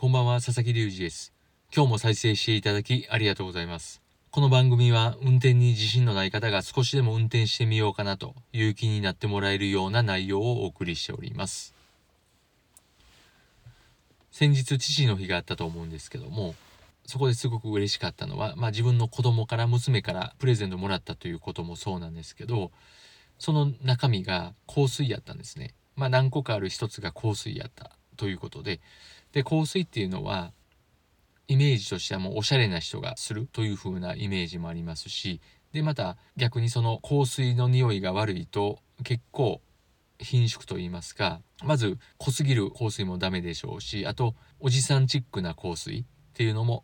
こんばんは、佐々木隆二です。今日も再生していただきありがとうございます。この番組は運転に自信のない方が少しでも運転してみようかなという気になってもらえるような内容をお送りしております。先日父の日があったと思うんですけども、そこですごく嬉しかったのは、まあ自分の子供から娘からプレゼントもらったということもそうなんですけど、その中身が香水やったんですね。まあ何個かある一つが香水やったということで、で香水っていうのはイメージとしてはもうおしゃれな人がするという風なイメージもありますし。でまた逆にその香水の匂いが悪いと結構貧縮と言いますかまず濃すぎる香水もダメでしょうしあとおじさんチックな香水っていうのも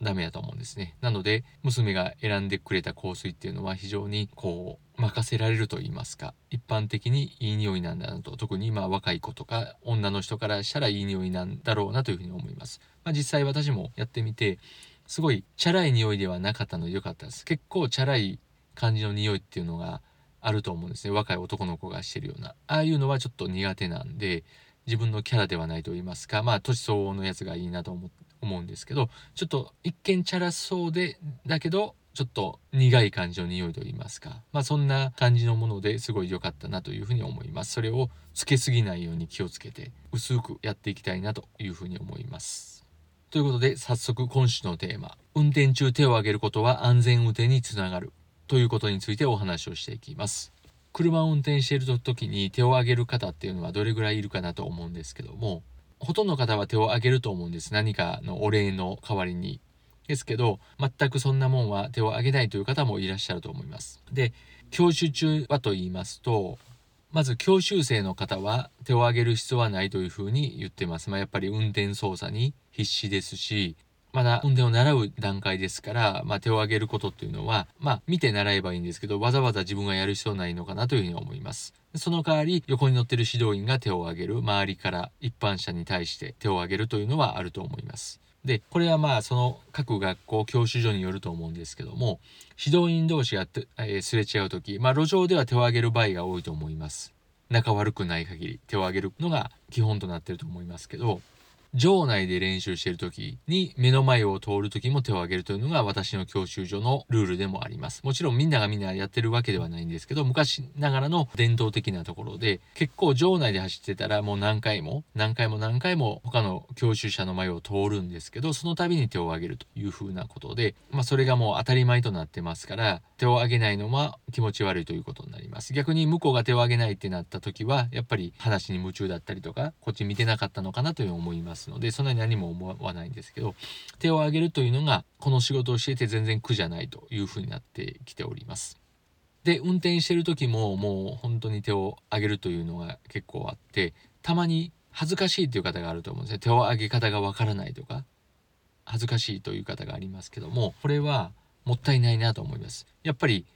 ダメだと思うんですね。なので娘が選んでくれた香水っていうのは非常にこう任せられると言いますか一般的にいい匂いなんだなと。特に今若い子とか女の人からしたらいい匂いなんだろうなというふうに思います、まあ、実際私もやってみてすごいチャラい匂いではなかったので良かったです。結構チャラい感じの匂いっていうのがあると思うんですね。若い男の子がしてるような。ああいうのはちょっと苦手なんで自分のキャラではないと言いますかまあ年相応のやつがいいなと思思うんですけどちょっと一見チャラそうでだけどちょっと苦い感じの匂いと言いますか。まあそんな感じのものですごい良かったなというふうに思います。それをつけすぎないように気をつけて薄くやっていきたいなというふうに思います。ということで早速今週のテーマ運転中手を挙げることは安全運転につながる。ということについてお話をしていきます。車を運転している時に手を挙げる方っていうのはどれぐらいいるかなと思うんですけどもほとんどの方は手を挙げると思うんです。何かのお礼の代わりに。ですけど全くそんなもんは手を挙げないという方もいらっしゃると思います。で教習中はと言いますとまず教習生の方は手を挙げる必要はないというふうに言ってます、まあ、やっぱり運転操作に必死ですしまだ運転を習う段階ですから、まあ、手を挙げることっていうのは、まあ、見て習えばいいんですけどわざわざ自分がやる必要ないのかなというふうに思います。その代わり横に乗ってる指導員が手を挙げる周りから一般者に対して手を挙げるというのはあると思います。でこれはまあその各学校教習所によると思うんですけども指導員同士が、えー、すれ違う時、まあ、路上では手を挙げる場合が多いと思います。仲悪くない限り手を挙げるのが基本となってると思いますけど場内で練習している時に目の前を通る時も手を挙げるというのが私の教習所のルールでもあります。もちろんみんながみんなやってるわけではないんですけど昔ながらの伝統的なところで結構場内で走ってたらもう何回も何回も何回も他の教習車の前を通るんですけどその度に手を挙げるというふうなことでまあそれがもう当たり前となってますから手を挙げないのは気持ち悪いということになります。逆に向こうが手を挙げないってなった時はやっぱり話に夢中だったりとかこっち見てなかったのかなという思いますすのでそんなに何も思わないんですけど手を挙げるというのがこの仕事をしていて全然苦じゃないというふうになってきております。で運転してる時ももう本当に手を挙げるというのが結構あってたまに恥ずかしいという方があると思うんですね手を挙げ方がわからないとか恥ずかしいという方がありますけどもこれはもったいないなと思います。やっぱり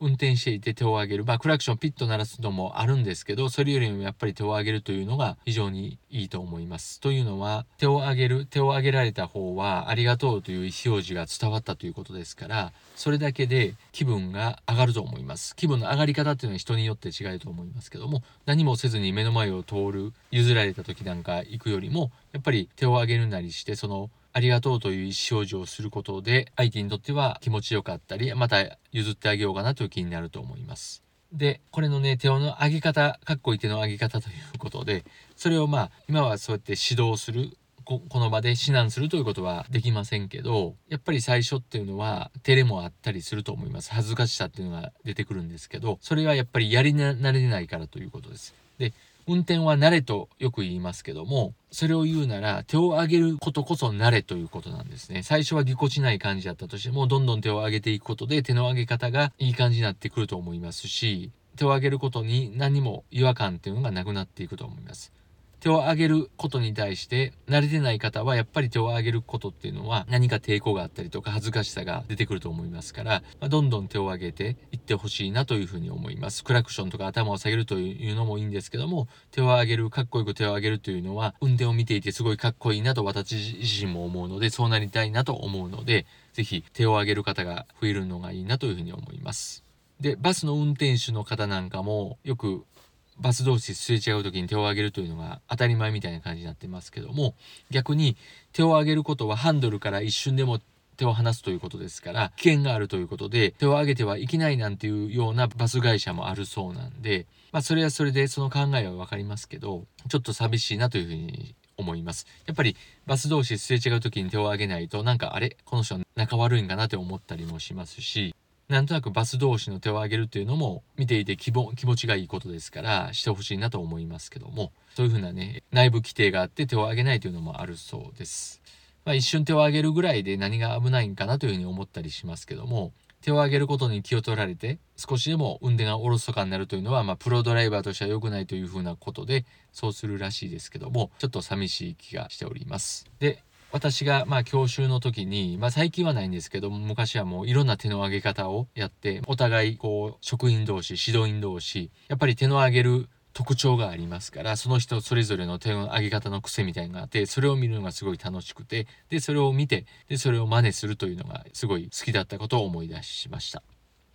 運転していて手を挙げる、まあ、クラクションピッと鳴らすのもあるんですけどそれよりもやっぱり手を挙げるというのが非常にいいと思います。というのは手を挙げる手を挙げられた方はありがとうという意思表示が伝わったということですからそれだけで気分が上がると思います。気分の上がり方っていうのは人によって違うと思いますけども何もせずに目の前を通る譲られた時なんか行くよりもやっぱり手を挙げるなりしてそのありがとうという意思表示をすることで相手にとっては気持ちよかったりまた譲ってあげようかなという気になると思います。でこれのね手の上げ方かっこいい手の上げ方ということでそれをまあ今はそうやって指導するここの場で指南するということはできませんけどやっぱり最初っていうのは照れもあったりすると思います恥ずかしさっていうのが出てくるんですけどそれはやっぱりやり慣れないからということです。で運転は慣れとよく言いますけどもそれを言うなら手を挙げることこそ慣れということなんですね。最初はぎこちない感じだったとしてもどんどん手を挙げていくことで手の上げ方がいい感じになってくると思いますし手を挙げることに何も違和感っていうのがなくなっていくと思います。手を挙げることに対して慣れてない方はやっぱり手を挙げることっていうのは何か抵抗があったりとか恥ずかしさが出てくると思いますから、まあ、どんどん手を挙げていってほしいなというふうに思います。クラクションとか頭を下げるというのもいいんですけども手を挙げるかっこよく手を挙げるというのは運転を見ていてすごいかっこいいなと私自身も思うのでそうなりたいなと思うので是非手を挙げる方が増えるのがいいなというふうに思います。でバスの運転手の方なんかもよくバス同士すれ違う時に手を挙げるというのが当たり前みたいな感じになってますけども逆に手を挙げることはハンドルから一瞬でも手を離すということですから危険があるということで手を挙げてはいけないなんていうようなバス会社もあるそうなんでまあそれはそれでその考えは分かりますけどちょっと寂しいなというふうに思います。やっぱりバス同士すれ違う時に手を挙げないとなんかあれ？この人仲悪いんかなって思ったりもしますしなんとなくバス同士の手を挙げるっていうのも見ていて気気持ちがいいことですからしてほしいなと思いますけどもそういうふうなね内部規定があって手を挙げないというのもあるそうです。まあ、一瞬手を挙げるぐらいで何が危ないんかなというふうに思ったりしますけども手を挙げることに気を取られて少しでも運転がおろそかになるというのは、まあ、プロドライバーとしては良くないというふうなことでそうするらしいですけどもちょっと寂しい気がしております。で私がまあ教習の時に、まあ最近はないんですけども、昔はもういろんな手の上げ方をやって、お互いこう、職員同士、指導員同士、やっぱり手の上げる特徴がありますから、その人それぞれの手の上げ方の癖みたいなのがあって、それを見るのがすごい楽しくて、で、それを見て、で、それを真似するというのがすごい好きだったことを思い出しました。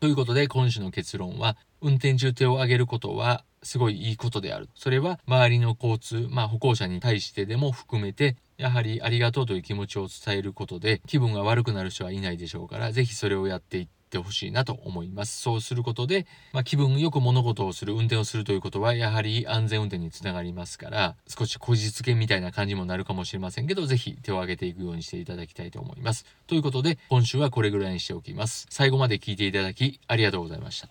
ということで、今週の結論は、運転中手を上げることはすごいいいことである。それは周りの交通、まあ歩行者に対してでも含めてやはりありがとうという気持ちを伝えることで気分が悪くなる人はいないでしょうから是非それをやっていってほしいなと思います。そうすることで、まあ、気分よく物事をする運転をするということはやはり安全運転につながりますから少しこじつけみたいな感じもなるかもしれませんけど是非手を挙げていくようにしていただきたいと思います。ということで今週はこれぐらいにしておきます。最後まで聞いていただきありがとうございました。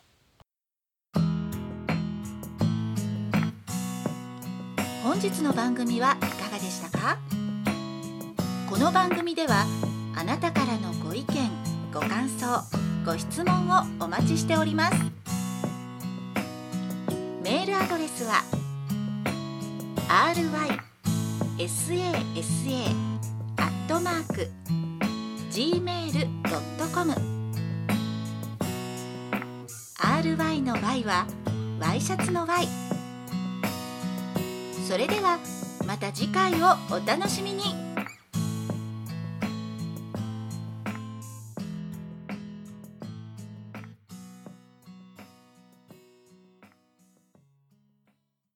本日の番組はいかがでしたか？この番組ではあなたからのご意見ご感想ご質問をお待ちしております。メールアドレスは rysasa.gmail.com ry の y はワイシャツの y それではまた次回をお楽しみに。